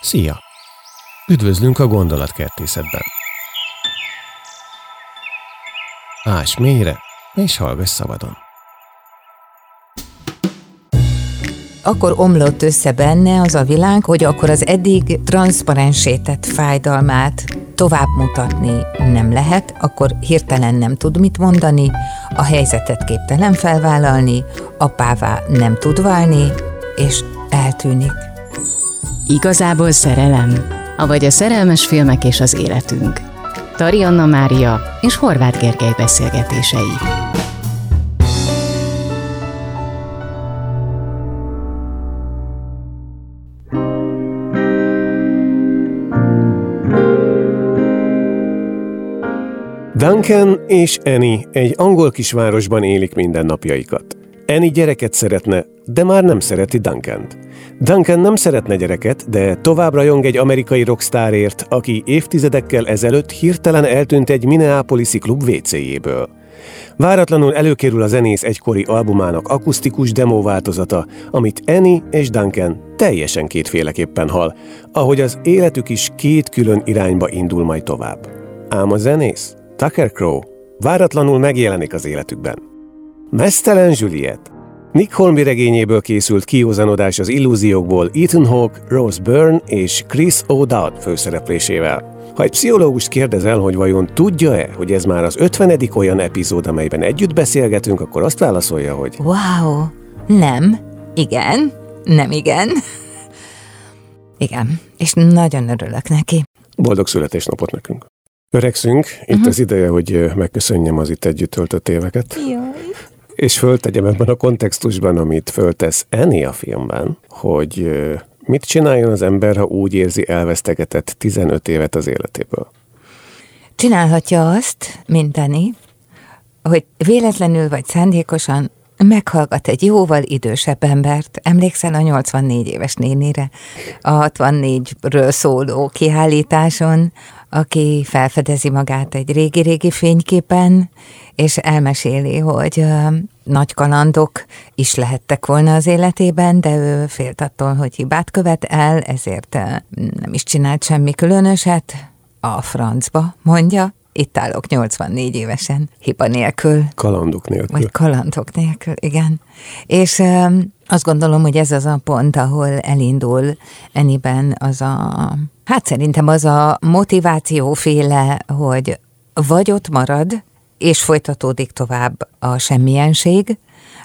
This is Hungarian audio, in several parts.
Szia! Üdvözlünk a gondolatkertészetben. Ás mélyre, és hallgass szabadon. Akkor omlott össze benne az a világ, hogy akkor az eddig transzparensétett fájdalmát tovább mutatni nem lehet, akkor hirtelen nem tud mit mondani, a helyzetet képtelen felvállalni, apává nem tud válni, és eltűnik. Igazából szerelem, avagy a szerelmes filmek és az életünk. Tarianna Mária és Horváth Gergely beszélgetései. Duncan és Annie egy angol kisvárosban élik mindennapjaikat. Annie gyereket szeretne, de már nem szereti Duncant. Duncan nem szeretne gyereket, de tovább rajong egy amerikai rockstárért, aki évtizedekkel ezelőtt hirtelen eltűnt egy Minneapolisi klub WC-jéből. Váratlanul előkerül a zenész egykori albumának akusztikus demo változata, amit Annie és Duncan teljesen kétféleképpen hal, ahogy az életük is két külön irányba indul majd tovább. Ám a zenész, Tucker Crow, váratlanul megjelenik az életükben. Mesztelen Juliet, Nick Hornby regényéből készült kiózanodás az illúziókból Ethan Hawke, Rose Byrne és Chris O'Dowd főszereplésével. Ha egy pszichológust kérdezel, hogy vajon tudja-e, hogy ez már az 50. olyan epizód, amelyben együtt beszélgetünk, akkor azt válaszolja, hogy Wow, nem, igen, nem igen. Igen, és nagyon örülök neki. boldog születésnapot nekünk. Öregszünk, itt uh-huh. az ideje, hogy megköszönjem az itt együtt töltött éveket. Jaj. És föltegyem ebben a kontextusban, amit föltesz Annie a filmben, hogy mit csináljon az ember, ha úgy érzi elvesztegetett 15 évet az életéből. Csinálhatja azt, mint Dani, hogy véletlenül vagy szándékosan meghallgat egy jóval idősebb embert. Emlékszel a 84 éves nénire a 64-ről szóló kiállításon, aki felfedezi magát egy régi-régi fényképen, és elmeséli, hogy nagy kalandok is lehettek volna az életében, de ő félt attól, hogy hibát követ el, ezért nem is csinált semmi különöset. A francba, mondja. Itt állok 84 évesen, hiba nélkül. Kalandok nélkül. Vagy kalandok nélkül, igen. És azt gondolom, hogy ez az a pont, ahol elindul Eniben az a, hát szerintem az a motivációféle, hogy vagy ott marad, és folytatódik tovább a semmienség,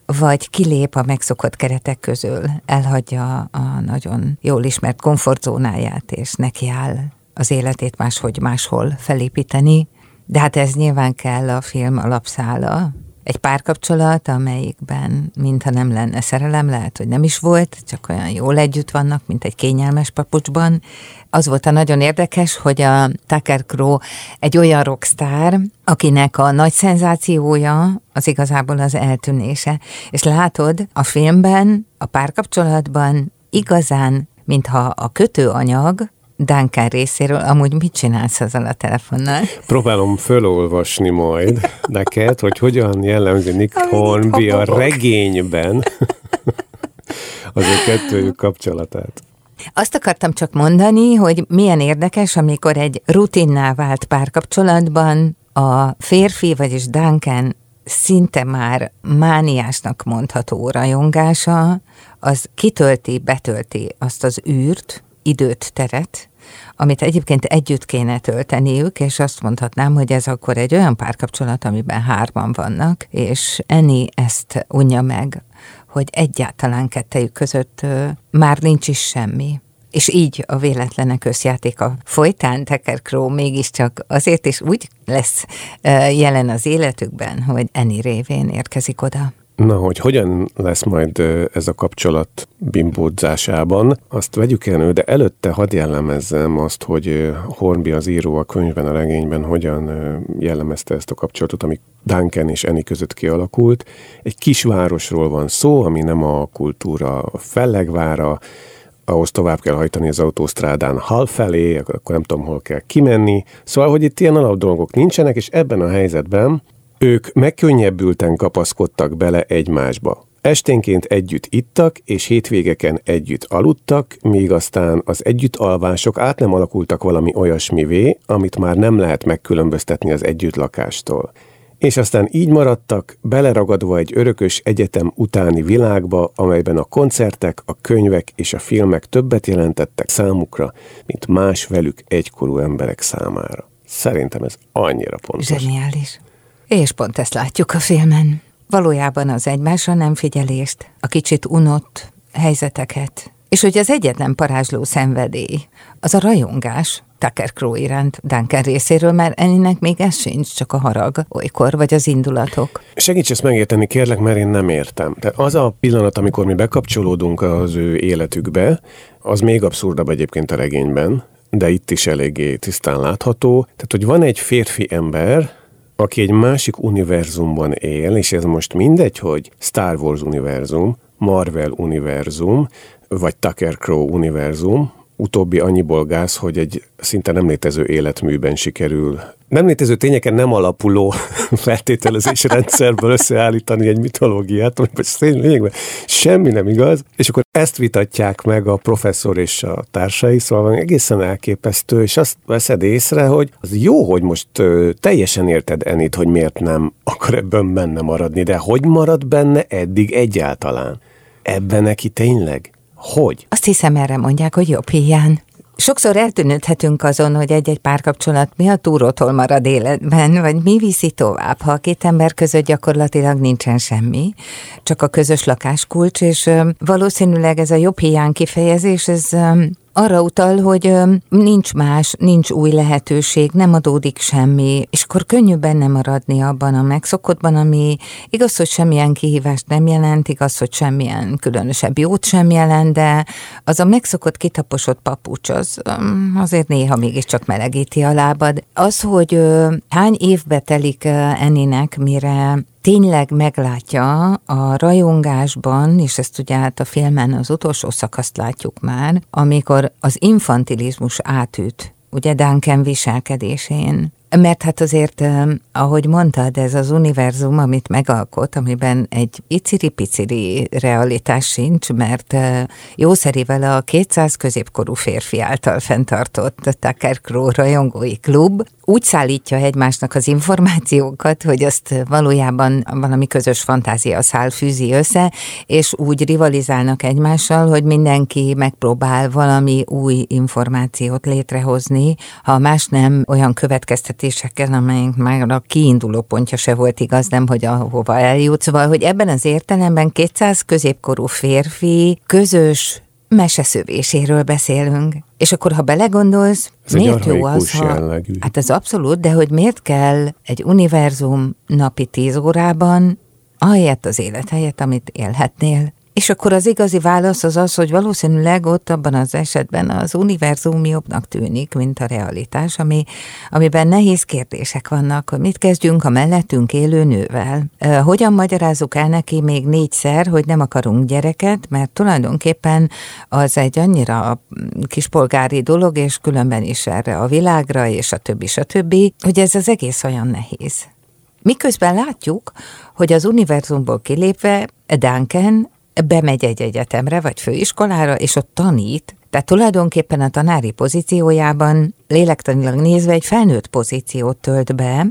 vagy kilép a megszokott keretek közül, elhagyja a nagyon jól ismert komfortzónáját, és nekiáll az életét máshogy máshol felépíteni. De hát ez nyilván kell a film alapszála. Egy párkapcsolat, amelyikben mintha nem lenne szerelem, lehet, hogy nem is volt, csak olyan jól együtt vannak, mint egy kényelmes papucsban. Az volt a nagyon érdekes, hogy a Tucker Crow egy olyan rockstar, akinek a nagy szenzációja az igazából az eltűnése. És látod, a filmben, a párkapcsolatban igazán, mintha a kötőanyag Duncan részéről, amúgy mit csinálsz azzal a telefonnal? Próbálom fölolvasni majd neked, hogy hogyan jellemzi Nick Hornby a regényben az ő kettőjük kapcsolatát. Azt akartam csak mondani, hogy milyen érdekes, amikor egy rutinná vált párkapcsolatban a férfi, vagyis Duncan szinte már mániásnak mondható rajongása, az kitölti, betölti azt az űrt, időt, teret, amit egyébként együtt kéne tölteniük, és azt mondhatnám, hogy ez akkor egy olyan párkapcsolat, amiben hárman vannak, és Eni ezt unja meg, hogy egyáltalán kettejük között már nincs is semmi. És így a véletlenek összjátéka folytán Tucker Crow mégiscsak azért is úgy lesz jelen az életükben, hogy Eni révén érkezik oda. Na, hogy hogyan lesz majd ez a kapcsolat bimbódzásában, azt vegyük elő, de előtte hadd jellemezzem azt, hogy Hornby az író a könyvben, a regényben hogyan jellemezte ezt a kapcsolatot, ami Duncan és Annie között kialakult. Egy kisvárosról van szó, ami nem a kultúra fellegvára, ahhoz tovább kell hajtani az autósztrádán hal felé, akkor nem tudom, hol kell kimenni. Szóval, hogy itt ilyen alap dolgok nincsenek, és ebben a helyzetben ők megkönnyebbülten kapaszkodtak bele egymásba. Esténként együtt ittak, és hétvégeken együtt aludtak, míg aztán az együttalvások át nem alakultak valami olyasmivé, amit már nem lehet megkülönböztetni az együttlakástól. És aztán így maradtak, beleragadva egy örökös egyetem utáni világba, amelyben a koncertek, a könyvek és a filmek többet jelentettek számukra, mint más velük egykorú emberek számára. Szerintem ez annyira pontos. Zseniális. És pont ezt látjuk a filmen. Valójában az egymásra nem figyelést, a kicsit unott helyzeteket, és hogy az egyetlen parázsló szenvedély, az a rajongás, Tucker Crow iránt Duncan részéről, mert ennek még ez sincs, csak a harag olykor, vagy az indulatok. Segíts ezt megérteni, kérlek, mert én nem értem. Tehát az a pillanat, amikor mi bekapcsolódunk az ő életükbe, az még abszurdabb egyébként a regényben, de itt is eléggé tisztán látható. Tehát, hogy van egy férfi ember, aki egy másik univerzumban él, és ez most mindegy, hogy Star Wars univerzum, Marvel univerzum, vagy Tucker Crow univerzum, utóbbi annyiból gáz, hogy egy szinte nem létező életműben sikerül nem létező tényeken nem alapuló feltételezés rendszerből összeállítani egy mitológiát, amiben lényegben semmi nem igaz, és akkor ezt vitatják meg a professzor és a társai, szóval egészen elképesztő, és azt veszed észre, hogy az jó, hogy most ö, teljesen érted Enit, hogy miért nem akar ebben benne maradni, de hogy marad benne eddig egyáltalán? Ebben neki tényleg? Hogy? Azt hiszem erre mondják, hogy jobb hiány. Sokszor eltűnődhetünk azon, hogy egy-egy párkapcsolat mi a túrótól marad életben, vagy mi viszi tovább, ha a két ember között gyakorlatilag nincsen semmi, csak a közös lakáskulcs, és valószínűleg ez a jobb hiány kifejezés, ez arra utal, hogy nincs más, nincs új lehetőség, nem adódik semmi, és akkor könnyű benne maradni abban a megszokottban, ami igaz, hogy semmilyen kihívást nem jelent, igaz, hogy semmilyen különösebb jót sem jelent, de az a megszokott kitaposott papucs, az azért néha mégiscsak melegíti a lábad. Az, hogy hány évbe telik Enninek, mire tényleg meglátja a rajongásban, és ezt ugye hát a filmen az utolsó szakaszt látjuk már, amikor az infantilizmus átüt, ugye Duncan viselkedésén, mert hát azért, ahogy mondtad, ez az univerzum, amit megalkot, amiben egy iciri-piciri realitás sincs, mert jószerivel a 200 középkorú férfi által fenntartott Tucker Crow rajongói klub úgy szállítja egymásnak az információkat, hogy azt valójában valami közös fantázia szál fűzi össze, és úgy rivalizálnak egymással, hogy mindenki megpróbál valami új információt létrehozni, ha más nem olyan következtetéseken, amelyek már a kiinduló pontja se volt igaz, nem, hogy ahova eljut. Szóval, hogy ebben az értelemben 200 középkorú férfi közös meseszövéséről beszélünk. És akkor, ha belegondolsz, Ez miért jó az, ha... jellegű. Hát ez abszolút, de hogy miért kell egy univerzum napi tíz órában, ahelyett az élet helyett, amit élhetnél. És akkor az igazi válasz az az, hogy valószínűleg ott abban az esetben az univerzum jobbnak tűnik, mint a realitás, ami, amiben nehéz kérdések vannak, hogy mit kezdjünk a mellettünk élő nővel. Hogyan magyarázzuk el neki még négyszer, hogy nem akarunk gyereket, mert tulajdonképpen az egy annyira kispolgári dolog, és különben is erre a világra, és a többi, a többi, hogy ez az egész olyan nehéz. Miközben látjuk, hogy az univerzumból kilépve Duncan bemegy egy egyetemre vagy főiskolára, és ott tanít, tehát tulajdonképpen a tanári pozíciójában lélektanilag nézve egy felnőtt pozíciót tölt be,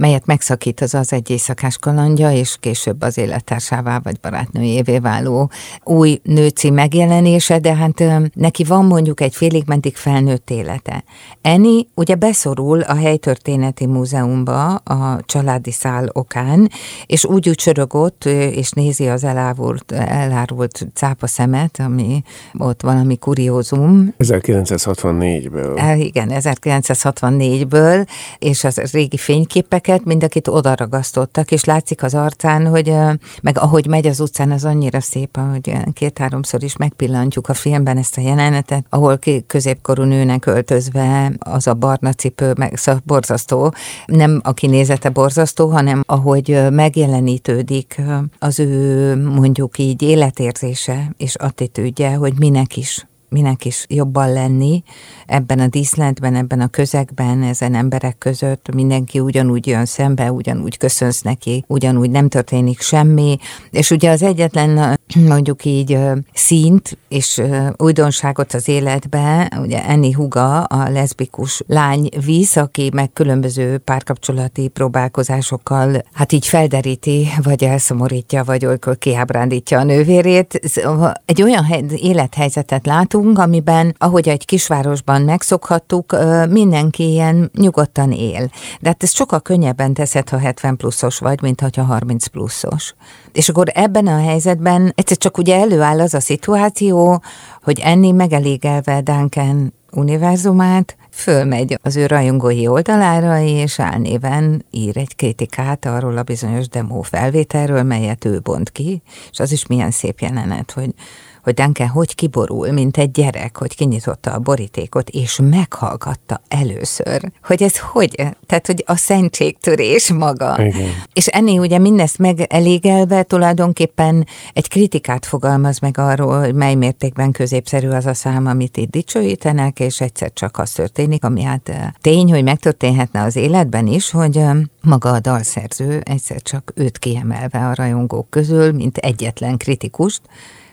melyet megszakít az az egy éjszakás kalandja, és később az élettársává vagy barátnőjévé váló új nőci megjelenése, de hát neki van mondjuk egy félig mentig felnőtt élete. Eni ugye beszorul a helytörténeti múzeumba a családi szál okán, és úgy ücsörög ott, és nézi az elárult, elárult cápa szemet, ami ott valami kuriózum. 1964-ből. E, igen, 1964-ből, és az régi fényképek őket, mind akit oda ragasztottak, és látszik az arcán, hogy meg ahogy megy az utcán, az annyira szép, hogy két-háromszor is megpillantjuk a filmben ezt a jelenetet, ahol középkorú nőnek öltözve az a barna cipő, meg szóval borzasztó, nem a kinézete borzasztó, hanem ahogy megjelenítődik az ő mondjuk így életérzése és attitűdje, hogy minek is minek is jobban lenni ebben a díszletben, ebben a közegben, ezen emberek között, mindenki ugyanúgy jön szembe, ugyanúgy köszönsz neki, ugyanúgy nem történik semmi, és ugye az egyetlen mondjuk így szint és újdonságot az életbe, ugye Enni Huga, a leszbikus lány víz, aki meg különböző párkapcsolati próbálkozásokkal hát így felderíti, vagy elszomorítja, vagy olykor kiábrándítja a nővérét. Szóval egy olyan élethelyzetet látunk, amiben, ahogy egy kisvárosban megszokhattuk, mindenki ilyen nyugodtan él. De hát ez sokkal könnyebben teszed, ha 70 pluszos vagy, mint ha 30 pluszos. És akkor ebben a helyzetben egyszer csak ugye előáll az a szituáció, hogy enni megelégelve Duncan univerzumát, fölmegy az ő rajongói oldalára, és álnéven ír egy kritikát arról a bizonyos demo felvételről, melyet ő bont ki, és az is milyen szép jelenet, hogy hogy Duncan hogy kiborul, mint egy gyerek, hogy kinyitotta a borítékot, és meghallgatta először, hogy ez hogy, tehát hogy a szentségtörés maga. Igen. És ennél ugye mindezt megelégelve tulajdonképpen egy kritikát fogalmaz meg arról, hogy mely mértékben középszerű az a szám, amit itt dicsőítenek, és egyszer csak az történik, ami hát eh, tény, hogy megtörténhetne az életben is, hogy eh, maga a dalszerző egyszer csak őt kiemelve a rajongók közül, mint egyetlen kritikust,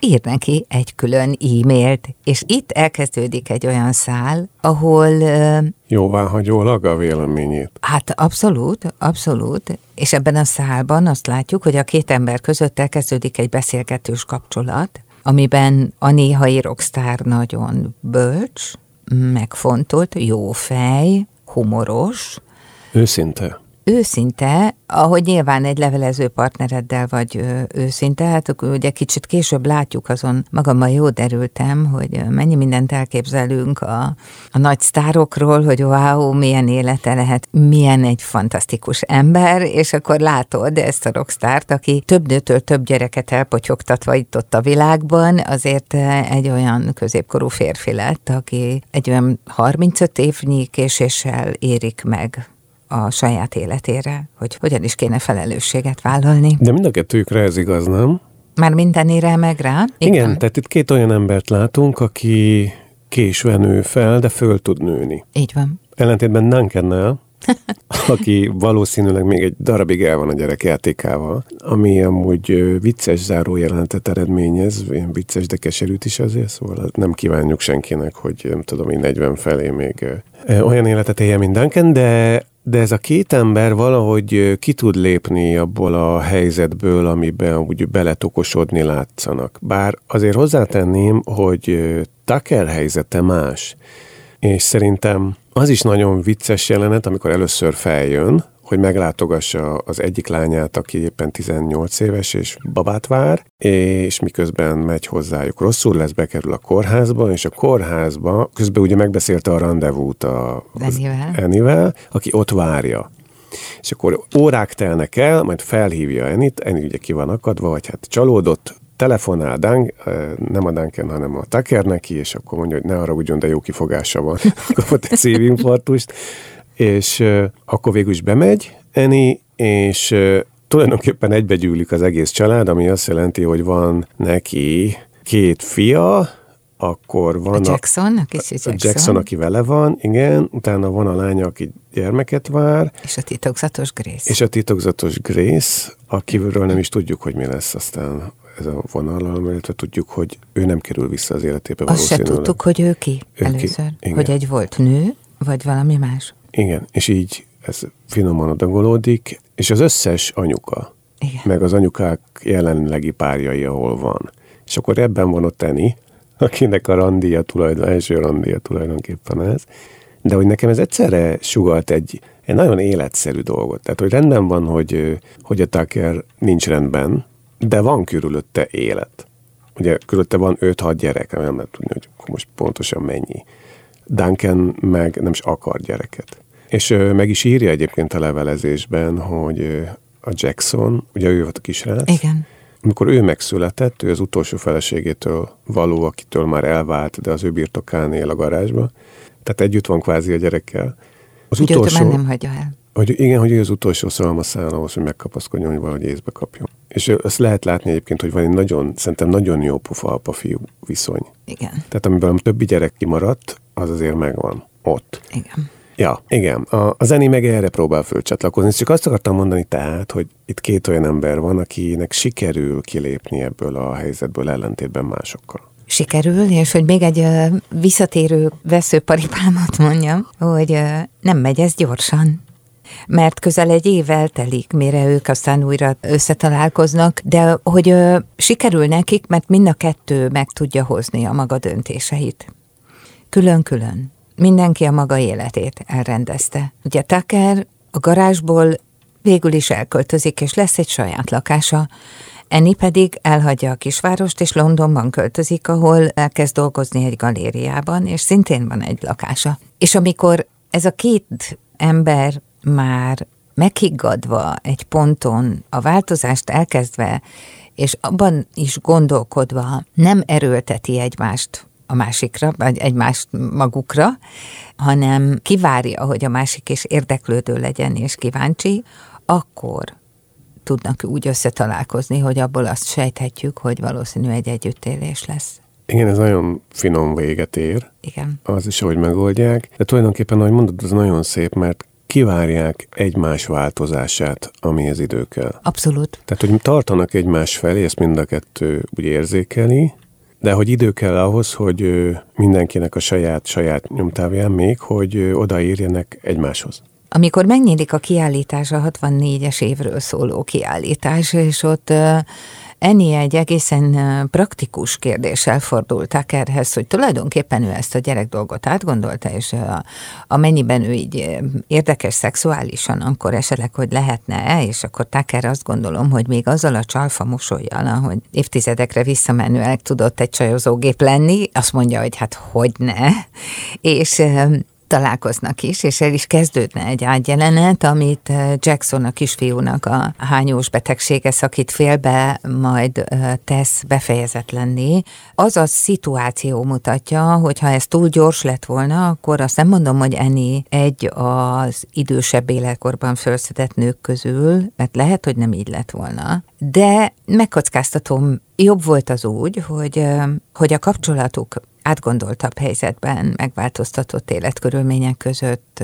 ír neki egy külön e-mailt, és itt elkezdődik egy olyan szál, ahol... Jóváhagyólag a véleményét. Hát abszolút, abszolút. És ebben a szálban azt látjuk, hogy a két ember között elkezdődik egy beszélgetős kapcsolat, amiben a néhai rockstar nagyon bölcs, megfontolt, jó fej, humoros. Őszinte őszinte, ahogy nyilván egy levelező partnereddel vagy őszinte, hát ugye kicsit később látjuk azon, magammal jó derültem, hogy mennyi mindent elképzelünk a, a nagy sztárokról, hogy wow, milyen élete lehet, milyen egy fantasztikus ember, és akkor látod ezt a rockstárt, aki több nőtől több gyereket elpotyogtatva itt ott a világban, azért egy olyan középkorú férfi lett, aki egy olyan 35 évnyi késéssel érik meg a saját életére, hogy hogyan is kéne felelősséget vállalni. De mind a kettőjükre ez igaz, nem? Már mindenére meg rá? Igen, Igen tehát itt két olyan embert látunk, aki késve nő fel, de föl tud nőni. Így van. Ellentétben Duncannel, aki valószínűleg még egy darabig el van a gyerek játékával, ami amúgy vicces zárójelentet eredményez, vicces, de keserűt is azért, szóval nem kívánjuk senkinek, hogy nem tudom, én 40 felé még olyan életet élje, mint Duncan, de de ez a két ember valahogy ki tud lépni abból a helyzetből, amiben úgy beletokosodni látszanak. Bár azért hozzátenném, hogy Tucker helyzete más. És szerintem az is nagyon vicces jelenet, amikor először feljön, hogy meglátogassa az egyik lányát, aki éppen 18 éves és babát vár, és miközben megy hozzájuk rosszul lesz, bekerül a kórházba, és a kórházba közben ugye megbeszélte a rendezvút a Enivel, aki ott várja. És akkor órák telnek el, majd felhívja Enit, Eni ugye ki van akadva, vagy hát csalódott, telefonál Dunk, nem a Duncan, hanem a Tucker neki, és akkor mondja, hogy ne arra ugyan, de jó kifogása van. Kapott egy szívinfarktust, és akkor végül is bemegy Eni, és tulajdonképpen egybegyűlik az egész család, ami azt jelenti, hogy van neki két fia, akkor van a Jackson, a kicsi Jackson. A Jackson, aki vele van, igen, utána van a lánya, aki gyermeket vár. És a titokzatos Grace. És a titokzatos Grace, akiről nem is tudjuk, hogy mi lesz aztán ez a vonal, illetve tudjuk, hogy ő nem kerül vissza az életébe Azt se tudtuk, hogy ő ki ő először. Ki? Hogy egy volt nő, vagy valami más. Igen, és így ez finoman adagolódik, és az összes anyuka, Igen. meg az anyukák jelenlegi párjai, ahol van. És akkor ebben van ott Eni, akinek a randia tulajdon, első randia tulajdonképpen ez, de hogy nekem ez egyszerre sugalt egy, egy nagyon életszerű dolgot. Tehát, hogy rendben van, hogy, hogy a Tucker nincs rendben, de van körülötte élet. Ugye körülötte van 5-6 gyerek, nem lehet tudni, hogy most pontosan mennyi. Duncan meg nem is akar gyereket. És meg is írja egyébként a levelezésben, hogy a Jackson, ugye ő volt a kisrác, Igen. amikor ő megszületett, ő az utolsó feleségétől való, akitől már elvált, de az ő birtokán él a garázsba, tehát együtt van kvázi a gyerekkel. Az utolsó, nem hagyja el. Hogy igen, hogy ő az utolsó szalmaszál ahhoz, hogy megkapaszkodjon, hogy valahogy észbe kapjon. És ezt lehet látni egyébként, hogy van egy nagyon, szerintem nagyon jó pufa apa-fiú viszony. Igen. Tehát amiben a többi gyerek kimaradt, az azért megvan ott. Igen. Ja, igen. A, a zeni meg erre próbál fölcsatlakozni. Csak azt akartam mondani tehát, hogy itt két olyan ember van, akinek sikerül kilépni ebből a helyzetből ellentétben másokkal sikerül, és hogy még egy visszatérő veszőparipámat mondjam, hogy nem megy ez gyorsan mert közel egy év eltelik, mire ők aztán újra összetalálkoznak, de hogy ö, sikerül nekik, mert mind a kettő meg tudja hozni a maga döntéseit. Külön-külön. Mindenki a maga életét elrendezte. Ugye Tucker a garázsból végül is elköltözik, és lesz egy saját lakása, Eni pedig elhagyja a kisvárost, és Londonban költözik, ahol elkezd dolgozni egy galériában, és szintén van egy lakása. És amikor ez a két ember már meghiggadva egy ponton, a változást elkezdve, és abban is gondolkodva nem erőlteti egymást a másikra, vagy egymást magukra, hanem kivárja, hogy a másik is érdeklődő legyen és kíváncsi, akkor tudnak úgy összetalálkozni, hogy abból azt sejthetjük, hogy valószínű egy együttélés lesz. Igen, ez nagyon finom véget ér. Igen. Az is, hogy megoldják. De tulajdonképpen, ahogy mondod, az nagyon szép, mert kivárják egymás változását, amihez idő kell. Abszolút. Tehát, hogy tartanak egymás felé, ezt mind a kettő úgy érzékeli, de hogy idő kell ahhoz, hogy mindenkinek a saját, saját nyomtávján még, hogy odaírjenek egymáshoz. Amikor megnyílik a kiállítás, a 64-es évről szóló kiállítás, és ott Ennyi egy egészen praktikus kérdéssel fordultak erhez, hogy tulajdonképpen ő ezt a gyerek dolgot átgondolta, és amennyiben ő így érdekes szexuálisan, akkor esetleg, hogy lehetne-e, és akkor Tucker azt gondolom, hogy még azzal a csalfa mosolyjal, hogy évtizedekre visszamenőleg tudott egy csajozógép lenni, azt mondja, hogy hát hogy ne, és találkoznak is, és el is kezdődne egy ágyjelenet, amit eh, Jackson a kisfiúnak a hányós betegsége szakít félbe, majd eh, tesz befejezetlenni. Az a szituáció mutatja, hogy ha ez túl gyors lett volna, akkor azt nem mondom, hogy Eni egy az idősebb életkorban felszedett nők közül, mert lehet, hogy nem így lett volna. De megkockáztatom, jobb volt az úgy, hogy, eh, hogy a kapcsolatuk átgondoltabb helyzetben, megváltoztatott életkörülmények között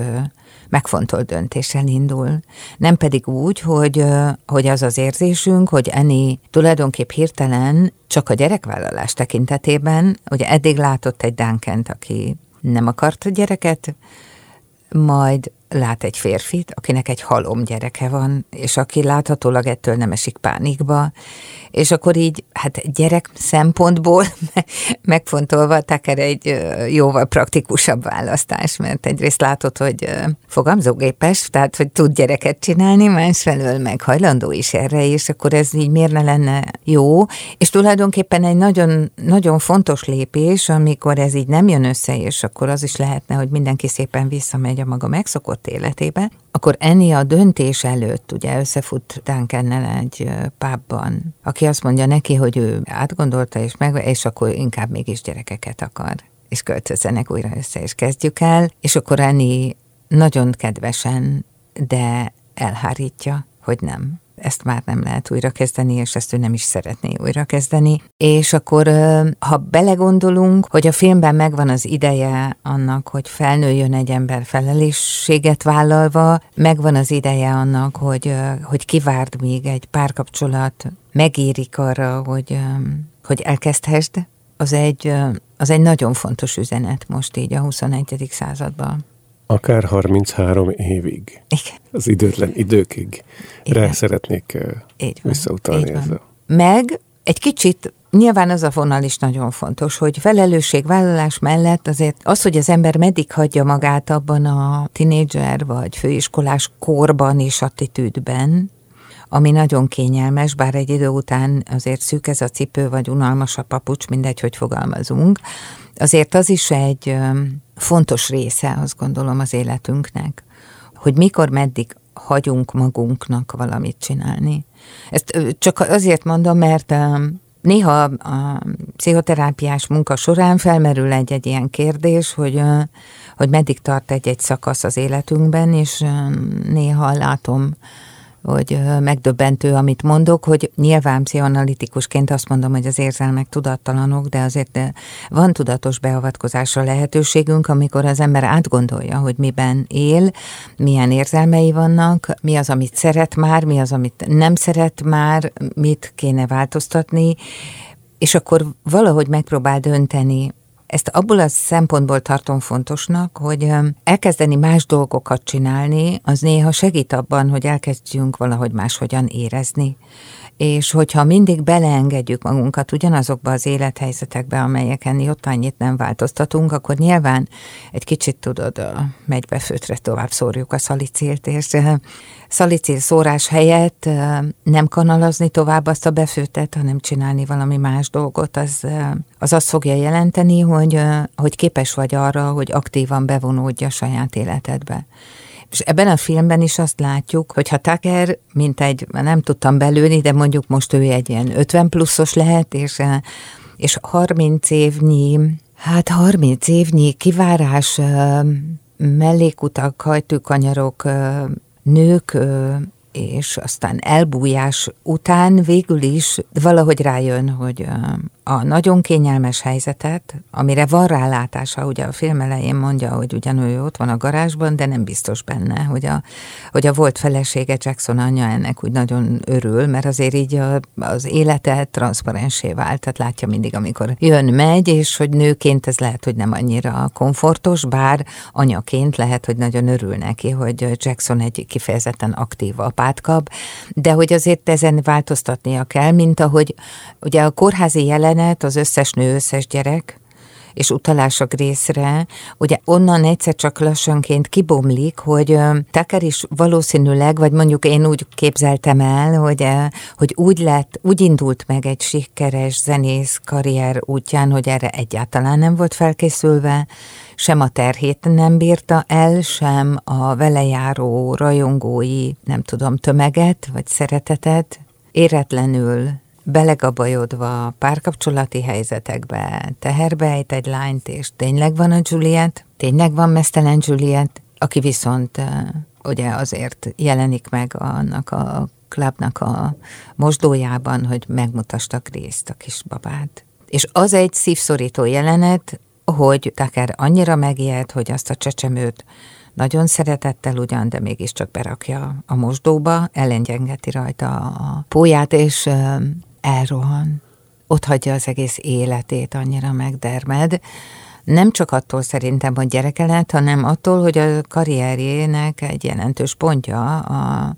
megfontolt döntéssel indul. Nem pedig úgy, hogy, hogy az az érzésünk, hogy Eni tulajdonképp hirtelen csak a gyerekvállalás tekintetében, ugye eddig látott egy Duncant, aki nem akart gyereket, majd lát egy férfit, akinek egy halom gyereke van, és aki láthatólag ettől nem esik pánikba, és akkor így, hát gyerek szempontból megfontolva Tucker egy jóval praktikusabb választás, mert egyrészt látod, hogy fogamzógépes, tehát hogy tud gyereket csinálni, másfelől meg hajlandó is erre, és akkor ez így miért ne lenne jó, és tulajdonképpen egy nagyon, nagyon fontos lépés, amikor ez így nem jön össze, és akkor az is lehetne, hogy mindenki szépen visszamegy a maga megszokott életébe, akkor enni a döntés előtt ugye összefut Duncannel egy pábban, aki azt mondja neki, hogy ő átgondolta, és, meg, és akkor inkább mégis gyerekeket akar és költözzenek újra össze, és kezdjük el, és akkor Enni nagyon kedvesen, de elhárítja, hogy nem ezt már nem lehet újrakezdeni, és ezt ő nem is szeretné újrakezdeni. És akkor, ha belegondolunk, hogy a filmben megvan az ideje annak, hogy felnőjön egy ember felelősséget vállalva, megvan az ideje annak, hogy, hogy kivárd még egy párkapcsolat, megérik arra, hogy, hogy elkezdhessd, az egy, az egy nagyon fontos üzenet most így a 21. században. Akár 33 évig. Igen. Az időtlen időkig. Igen. Rá szeretnék így van, visszautalni így ezzel. Meg egy kicsit Nyilván az a vonal is nagyon fontos, hogy felelősségvállalás mellett azért az, hogy az ember meddig hagyja magát abban a tinédzser vagy főiskolás korban és attitűdben, ami nagyon kényelmes, bár egy idő után azért szűk ez a cipő, vagy unalmas a papucs, mindegy, hogy fogalmazunk, azért az is egy fontos része, azt gondolom, az életünknek, hogy mikor, meddig hagyunk magunknak valamit csinálni. Ezt csak azért mondom, mert néha a pszichoterápiás munka során felmerül egy-egy ilyen kérdés, hogy, hogy meddig tart egy-egy szakasz az életünkben, és néha látom hogy megdöbbentő, amit mondok, hogy nyilván pszichoanalitikusként azt mondom, hogy az érzelmek tudattalanok, de azért van tudatos beavatkozásra lehetőségünk, amikor az ember átgondolja, hogy miben él, milyen érzelmei vannak, mi az, amit szeret már, mi az, amit nem szeret már, mit kéne változtatni, és akkor valahogy megpróbál dönteni ezt abból a szempontból tartom fontosnak, hogy elkezdeni más dolgokat csinálni, az néha segít abban, hogy elkezdjünk valahogy máshogyan érezni. És hogyha mindig beleengedjük magunkat ugyanazokba az élethelyzetekbe, amelyeken ott annyit nem változtatunk, akkor nyilván egy kicsit tudod, megy befőtre tovább szórjuk a szalicélt, és szalicél szórás helyett nem kanalazni tovább azt a befőtet, hanem csinálni valami más dolgot, az, az azt fogja jelenteni, hogy, hogy képes vagy arra, hogy aktívan bevonódja saját életedbe. És ebben a filmben is azt látjuk, hogy ha Tucker, mint egy, nem tudtam belőni, de mondjuk most ő egy ilyen 50 pluszos lehet, és, és 30 évnyi, hát 30 évnyi kivárás, mellékutak, hajtőkanyarok, nők és aztán elbújás után végül is valahogy rájön, hogy a nagyon kényelmes helyzetet, amire van rálátása, ugye a film elején mondja, hogy ugyan ő ott van a garázsban, de nem biztos benne, hogy a, hogy a volt felesége Jackson anyja ennek úgy nagyon örül, mert azért így a, az élete transzparensé vált, tehát látja mindig, amikor jön, megy, és hogy nőként ez lehet, hogy nem annyira komfortos, bár anyaként lehet, hogy nagyon örül neki, hogy Jackson egy kifejezetten aktív apát kap, de hogy azért ezen változtatnia kell, mint ahogy ugye a kórházi jelen jelenet, az összes nő, összes gyerek, és utalások részre, ugye onnan egyszer csak lassanként kibomlik, hogy Tucker is valószínűleg, vagy mondjuk én úgy képzeltem el, hogy, hogy úgy lett, úgy indult meg egy sikeres zenész karrier útján, hogy erre egyáltalán nem volt felkészülve, sem a terhét nem bírta el, sem a vele járó rajongói, nem tudom, tömeget, vagy szeretetet, éretlenül belegabajodva párkapcsolati helyzetekbe teherbe ejt egy lányt, és tényleg van a Juliet, tényleg van mesztelen Juliet, aki viszont ugye azért jelenik meg annak a klubnak a mosdójában, hogy megmutastak részt a kisbabát. És az egy szívszorító jelenet, hogy Tucker annyira megijed, hogy azt a csecsemőt nagyon szeretettel ugyan, de mégiscsak berakja a mosdóba, ellengyengeti rajta a póját, és elrohan. Ott hagyja az egész életét, annyira megdermed. Nem csak attól szerintem, hogy gyereke lett, hanem attól, hogy a karrierjének egy jelentős pontja a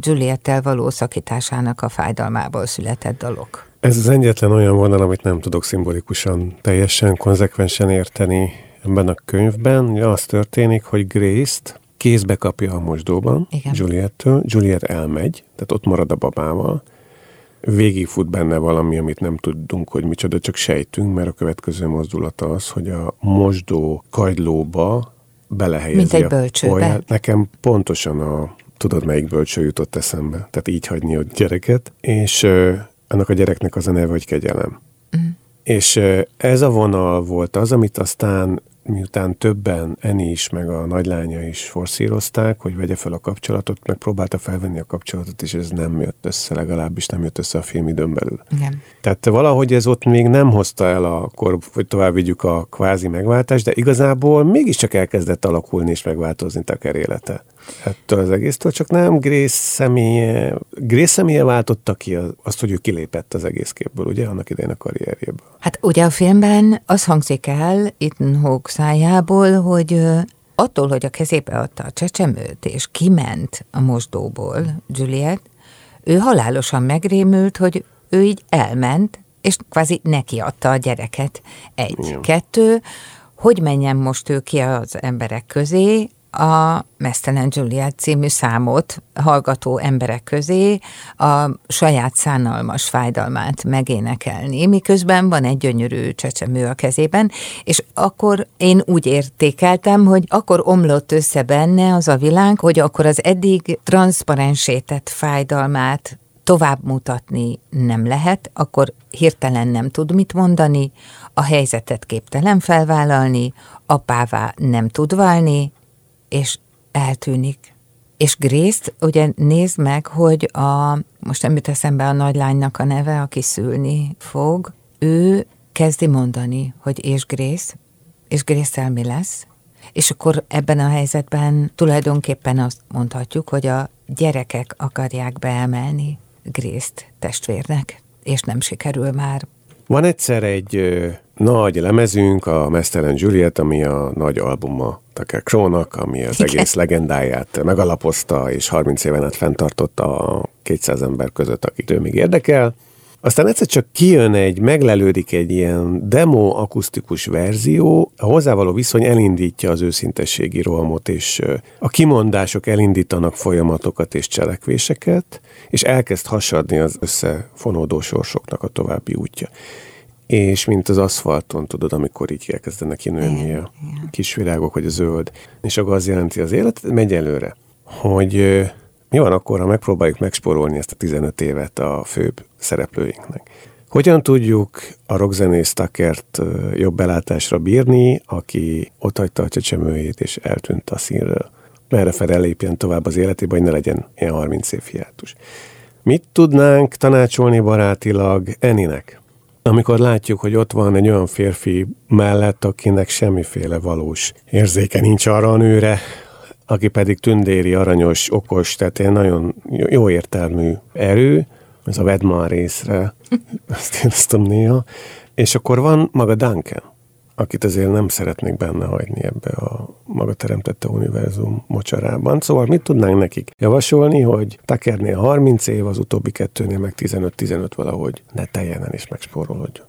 Juliettel való szakításának a fájdalmából született dolog. Ez az egyetlen olyan vonal, amit nem tudok szimbolikusan, teljesen konzekvensen érteni ebben a könyvben. Az történik, hogy Grace-t kézbe kapja a mosdóban Juliettől, Juliet elmegy, tehát ott marad a babával, végigfut benne valami, amit nem tudunk, hogy micsoda, csak sejtünk, mert a következő mozdulata az, hogy a mosdó kagylóba belehelyezi Mint egy bölcsőbe. Olyat. Nekem pontosan a tudod, melyik bölcső jutott eszembe. Tehát így hagyni a gyereket, és uh, annak a gyereknek az a neve, hogy kegyelem. Mm. És ez a vonal volt az, amit aztán miután többen, Eni is, meg a nagylánya is forszírozták, hogy vegye fel a kapcsolatot, meg próbálta felvenni a kapcsolatot, és ez nem jött össze, legalábbis nem jött össze a film időn belül. Igen. Tehát valahogy ez ott még nem hozta el akkor, hogy tovább vigyük a kvázi megváltást, de igazából mégiscsak elkezdett alakulni és megváltozni Tucker élete ettől az egésztől, csak nem Grace személye, Grace személye váltotta ki azt, hogy ő kilépett az egész képből, ugye, annak idején a karrierjéből. Hát ugye a filmben az hangzik el, itt Hawke szájából, hogy attól, hogy a kezébe adta a csecsemőt, és kiment a mosdóból Juliet, ő halálosan megrémült, hogy ő így elment, és kvázi neki adta a gyereket. Egy, Igen. kettő, hogy menjen most ő ki az emberek közé, a Mesztelen Juliet című számot hallgató emberek közé a saját szánalmas fájdalmát megénekelni, miközben van egy gyönyörű csecsemő a kezében, és akkor én úgy értékeltem, hogy akkor omlott össze benne az a világ, hogy akkor az eddig transzparensétett fájdalmát tovább mutatni nem lehet, akkor hirtelen nem tud mit mondani, a helyzetet képtelen felvállalni, apává nem tud válni, és eltűnik. És Grace-t ugye nézd meg, hogy a, most nem jut eszembe a nagylánynak a neve, aki szülni fog, ő kezdi mondani, hogy és Grace, és Grace mi lesz, és akkor ebben a helyzetben tulajdonképpen azt mondhatjuk, hogy a gyerekek akarják beemelni Grace-t testvérnek, és nem sikerül már. Van egyszer egy ö, nagy lemezünk, a Mesztelen Juliet, ami a nagy albuma Tucker Krónak, ami az Igen. egész legendáját megalapozta, és 30 éven át fenntartotta a 200 ember között, akit ő még érdekel. Aztán egyszer csak kijön egy, meglelődik egy ilyen demo akusztikus verzió, a hozzávaló viszony elindítja az őszintességi rohamot, és a kimondások elindítanak folyamatokat és cselekvéseket, és elkezd hasadni az összefonódó sorsoknak a további útja. És mint az aszfalton, tudod, amikor így elkezdenek kinőni a kis virágok, vagy a zöld, és akkor az jelenti az életet, megy előre. Hogy mi van akkor, ha megpróbáljuk megsporolni ezt a 15 évet a főbb szereplőinknek? Hogyan tudjuk a rockzenész Takert jobb belátásra bírni, aki ott hagyta a csecsemőjét és eltűnt a színről? Merre fel lépjen tovább az életébe, hogy ne legyen ilyen 30 év hiátus. Mit tudnánk tanácsolni barátilag Eninek? Amikor látjuk, hogy ott van egy olyan férfi mellett, akinek semmiféle valós érzéke nincs arra a nőre, aki pedig tündéri, aranyos, okos, tehát egy nagyon jó értelmű erő, ez a Vedman részre, ezt éreztem néha. És akkor van maga Duncan, akit azért nem szeretnék benne hagyni ebbe a maga teremtette univerzum mocsarában. Szóval mit tudnánk nekik javasolni, hogy Tuckernél 30 év, az utóbbi kettőnél meg 15-15 valahogy ne teljenen és megspórolódjon.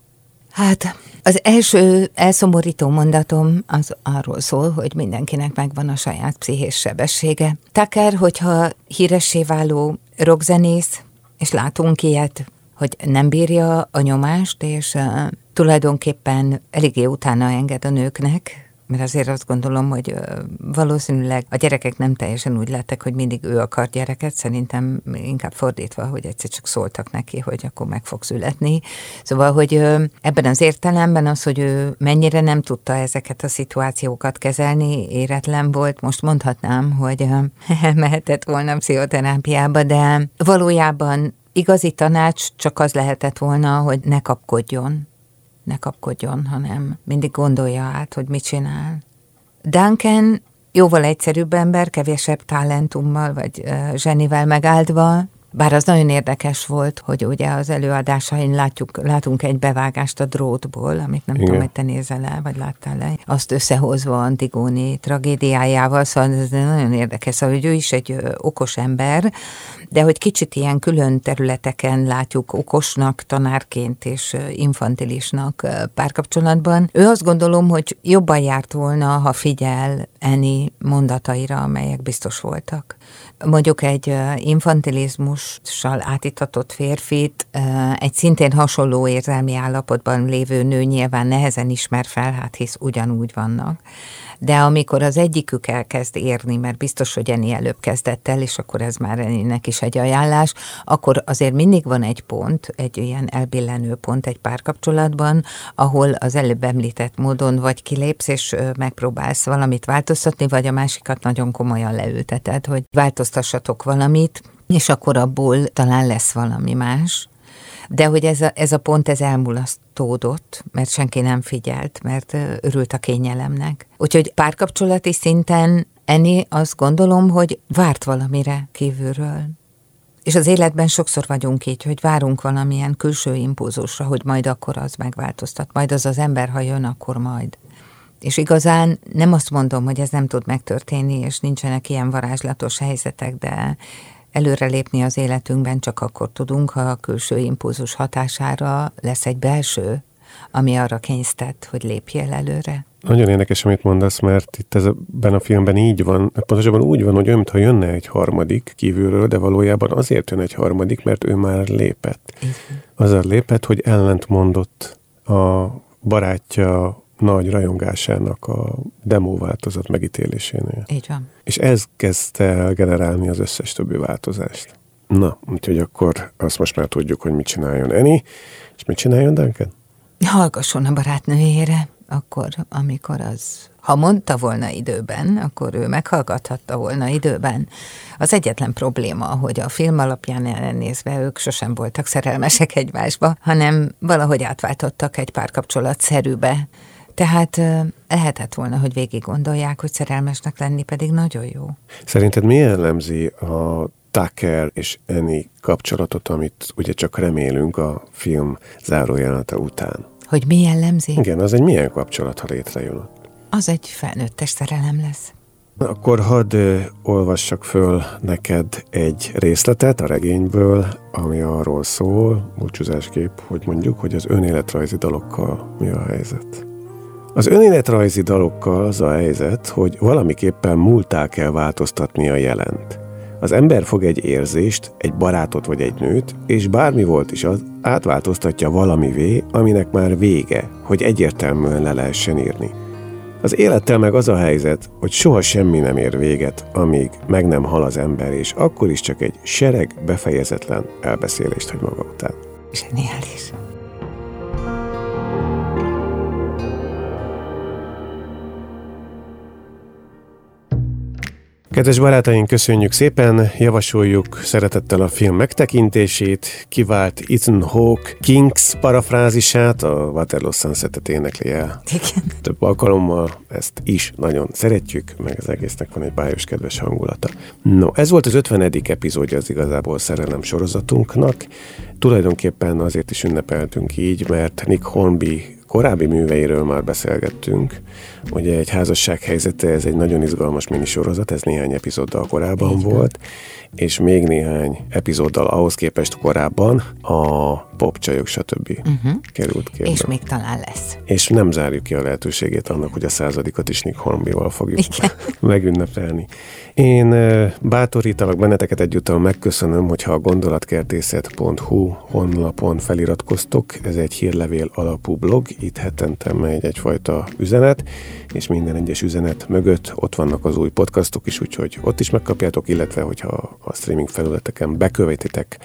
Hát az első elszomorító mondatom az arról szól, hogy mindenkinek megvan a saját pszichés sebessége. Tucker, hogyha híressé váló rockzenész, és látunk ilyet, hogy nem bírja a nyomást, és uh, tulajdonképpen eléggé utána enged a nőknek, mert azért azt gondolom, hogy valószínűleg a gyerekek nem teljesen úgy lettek, hogy mindig ő akar gyereket, szerintem inkább fordítva, hogy egyszer csak szóltak neki, hogy akkor meg fog születni. Szóval, hogy ebben az értelemben az, hogy ő mennyire nem tudta ezeket a szituációkat kezelni, éretlen volt, most mondhatnám, hogy mehetett volna pszichoterápiába, de valójában igazi tanács csak az lehetett volna, hogy ne kapkodjon ne kapkodjon, hanem mindig gondolja át, hogy mit csinál. Duncan jóval egyszerűbb ember, kevesebb talentummal vagy uh, zsenivel megáldva, bár az nagyon érdekes volt, hogy ugye az előadásain látjuk, látunk egy bevágást a drótból, amit nem Igen. tudom, hogy te nézel el, vagy láttál le, azt összehozva Antigóni tragédiájával, szóval ez nagyon érdekes, szóval, hogy ő is egy okos ember, de hogy kicsit ilyen külön területeken látjuk okosnak, tanárként és infantilisnak párkapcsolatban. Ő azt gondolom, hogy jobban járt volna, ha figyel Eni mondataira, amelyek biztos voltak. Mondjuk egy infantilizmussal átitatott férfit egy szintén hasonló érzelmi állapotban lévő nő nyilván nehezen ismer fel, hát hisz ugyanúgy vannak de amikor az egyikük elkezd érni, mert biztos, hogy Eni előbb kezdett el, és akkor ez már Eninek is egy ajánlás, akkor azért mindig van egy pont, egy ilyen elbillenő pont egy párkapcsolatban, ahol az előbb említett módon vagy kilépsz, és megpróbálsz valamit változtatni, vagy a másikat nagyon komolyan leülteted, hogy változtassatok valamit, és akkor abból talán lesz valami más. De hogy ez a, ez a pont, ez elmulasztódott, mert senki nem figyelt, mert örült a kényelemnek. Úgyhogy párkapcsolati szinten Eni azt gondolom, hogy várt valamire kívülről. És az életben sokszor vagyunk így, hogy várunk valamilyen külső impulzusra, hogy majd akkor az megváltoztat, majd az az ember, ha jön, akkor majd. És igazán nem azt mondom, hogy ez nem tud megtörténni, és nincsenek ilyen varázslatos helyzetek, de előrelépni az életünkben csak akkor tudunk, ha a külső impulzus hatására lesz egy belső, ami arra kénysztet, hogy lépjél előre. Nagyon érdekes, amit mondasz, mert itt ebben a filmben így van, pontosabban úgy van, hogy olyan, mintha jönne egy harmadik kívülről, de valójában azért jön egy harmadik, mert ő már lépett. Azért lépett, hogy ellent mondott a barátja nagy rajongásának a demo változat megítélésénél. Így van. És ez kezdte el generálni az összes többi változást. Na, úgyhogy akkor azt most már tudjuk, hogy mit csináljon Eni, és mit csináljon Duncan? Hallgasson a barátnőjére, akkor, amikor az ha mondta volna időben, akkor ő meghallgathatta volna időben. Az egyetlen probléma, hogy a film alapján elnézve ők sosem voltak szerelmesek egymásba, hanem valahogy átváltottak egy párkapcsolatszerűbe. Tehát lehetett volna, hogy végig gondolják, hogy szerelmesnek lenni pedig nagyon jó. Szerinted mi jellemzi a Tucker és Annie kapcsolatot, amit ugye csak remélünk a film zárójelente után? Hogy mi jellemzi? Igen, az egy milyen kapcsolat, ha létrejön? Az egy felnőttes szerelem lesz. Akkor hadd olvassak föl neked egy részletet a regényből, ami arról szól, búcsúzásképp, hogy mondjuk, hogy az önéletrajzi dalokkal mi a helyzet. Az önéletrajzi dalokkal az a helyzet, hogy valamiképpen múltá kell változtatni a jelent. Az ember fog egy érzést, egy barátot vagy egy nőt, és bármi volt is az, átváltoztatja valamivé, aminek már vége, hogy egyértelműen le lehessen írni. Az élettel meg az a helyzet, hogy soha semmi nem ér véget, amíg meg nem hal az ember, és akkor is csak egy sereg befejezetlen elbeszélést hagy maga után. Zseniális. Kedves barátaink, köszönjük szépen, javasoljuk szeretettel a film megtekintését, kivált Ethan Hawke Kings parafrázisát, a Waterloo Sunset-et énekli el. Igen. Több alkalommal ezt is nagyon szeretjük, meg az egésznek van egy bájos kedves hangulata. No, ez volt az 50. epizódja az igazából szerelem sorozatunknak. Tulajdonképpen azért is ünnepeltünk így, mert Nick Hornby korábbi műveiről már beszélgettünk. Ugye egy házasság helyzete, ez egy nagyon izgalmas minisorozat, ez néhány epizóddal korábban Így volt, és még néhány epizóddal ahhoz képest korábban a popcsajok, stb. Uh-huh. került képbe. És még talán lesz. És nem zárjuk ki a lehetőségét annak, hogy a századikat is Nick Hornby-val fogjuk Igen. megünnepelni. Én bátorítalak benneteket egyúttal megköszönöm, hogyha a gondolatkertészet.hu honlapon feliratkoztok. Ez egy hírlevél alapú blog, itt hetente megy egyfajta üzenet, és minden egyes üzenet mögött ott vannak az új podcastok is, úgyhogy ott is megkapjátok, illetve hogyha a streaming felületeken bekövetitek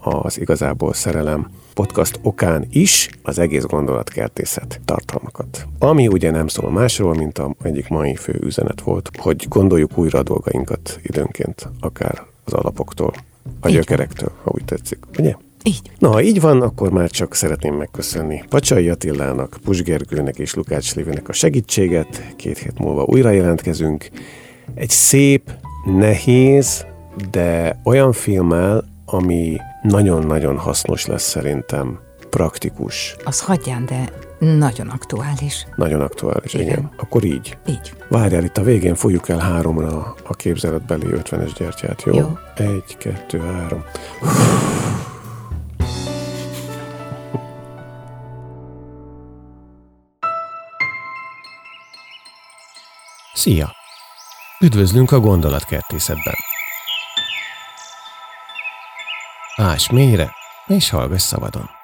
az igazából szerelem podcast okán is az egész gondolatkertészet tartalmakat. Ami ugye nem szól másról, mint a egyik mai fő üzenet volt, hogy gondoljuk újra a dolgainkat időnként, akár az alapoktól, a gyökerektől, ha úgy tetszik, ugye? Így. Na, ha így van, akkor már csak szeretném megköszönni Pacsai Attilának, Pusgergőnek és Lukács Lévének a segítséget. Két hét múlva újra jelentkezünk. Egy szép, nehéz, de olyan filmmel, ami nagyon-nagyon hasznos lesz szerintem, praktikus. Az hagyján, de nagyon aktuális. Nagyon aktuális, igen. igen. Akkor így. Így. Várjál, itt a végén fogjuk el háromra a képzeletbeli 50-es gyertyát, jó? Jó. Egy, kettő, három. Szia! Üdvözlünk a gondolatkertészetben! Ás mélyre, és hallgass szabadon!